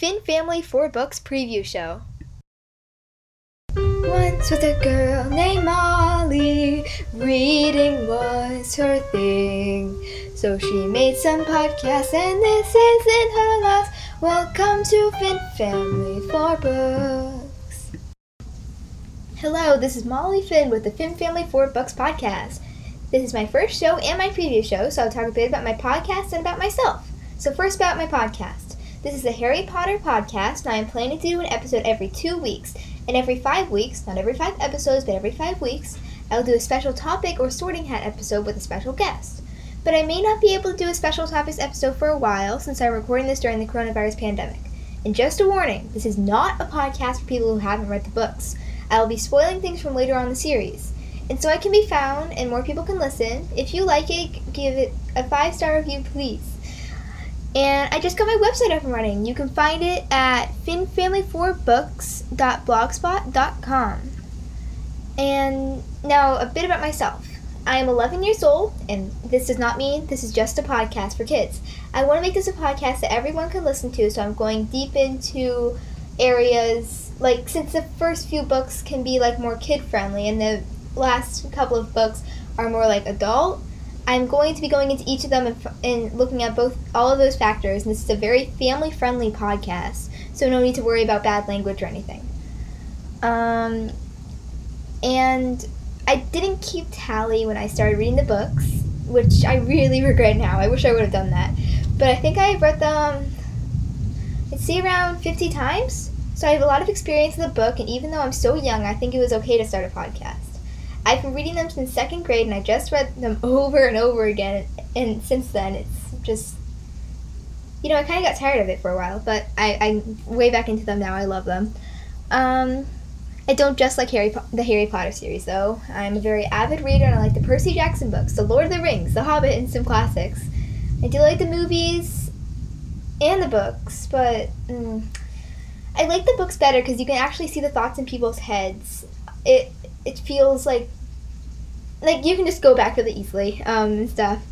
Finn Family 4 Books Preview Show. Once with a girl named Molly, reading was her thing. So she made some podcasts, and this isn't her last. Welcome to Finn Family 4 Books. Hello, this is Molly Finn with the Finn Family 4 Books podcast. This is my first show and my preview show, so I'll talk a bit about my podcast and about myself. So, first about my podcast. This is a Harry Potter podcast, and I am planning to do an episode every two weeks. And every five weeks, not every five episodes, but every five weeks, I'll do a special topic or sorting hat episode with a special guest. But I may not be able to do a special topics episode for a while since I'm recording this during the coronavirus pandemic. And just a warning this is not a podcast for people who haven't read the books. I will be spoiling things from later on in the series. And so I can be found and more people can listen. If you like it, give it a five star review, please. And I just got my website up and running. You can find it at finfamily4books.blogspot.com. And now a bit about myself. I am 11 years old, and this does not mean this is just a podcast for kids. I want to make this a podcast that everyone can listen to, so I'm going deep into areas like since the first few books can be like more kid friendly, and the last couple of books are more like adult. I'm going to be going into each of them and, looking at both all of those factors. And this is a very family friendly podcast, so no need to worry about bad language or anything. Um, and I didn't keep tally when I started reading the books, which I really regret now. I wish I would have done that. But I think I read them, I'd say around 50 times. So I have a lot of experience in the book, and even though I'm so young, I think it was okay to start a podcast. I've been reading them since second grade, and I just read them over and over again. And since then, it's just, you know, I kind of got tired of it for a while, but I, I'm way back into them now. I love them. Um, I don't just like Harry po- the Harry Potter series, though. I'm a very avid reader, and I like the Percy Jackson books, The Lord of the Rings, The Hobbit, and some classics. I do like the movies and the books, but mm, I like the books better because you can actually see the thoughts in people's heads. It it feels like like you can just go back really easily um, and stuff.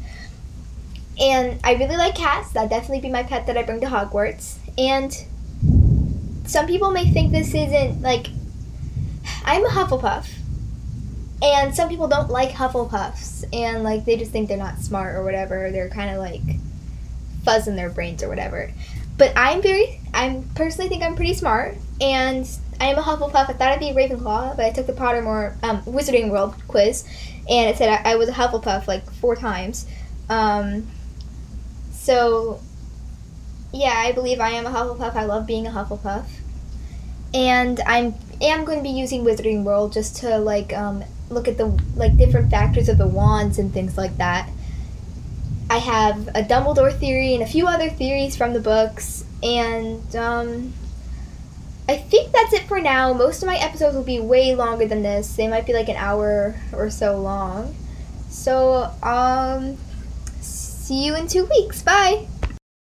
And I really like cats. That'd definitely be my pet that I bring to Hogwarts. And some people may think this isn't like I'm a Hufflepuff. And some people don't like Hufflepuffs and like they just think they're not smart or whatever. They're kind of like fuzz in their brains or whatever. But I'm very I personally think I'm pretty smart and I am a Hufflepuff. I thought I'd be Ravenclaw, but I took the Pottermore um, Wizarding World quiz, and it said I, I was a Hufflepuff like four times. Um, so, yeah, I believe I am a Hufflepuff. I love being a Hufflepuff, and I'm am going to be using Wizarding World just to like um, look at the like different factors of the wands and things like that. I have a Dumbledore theory and a few other theories from the books, and um, I think that's it for now. Most of my episodes will be way longer than this. They might be like an hour or so long. So, um, see you in two weeks. Bye.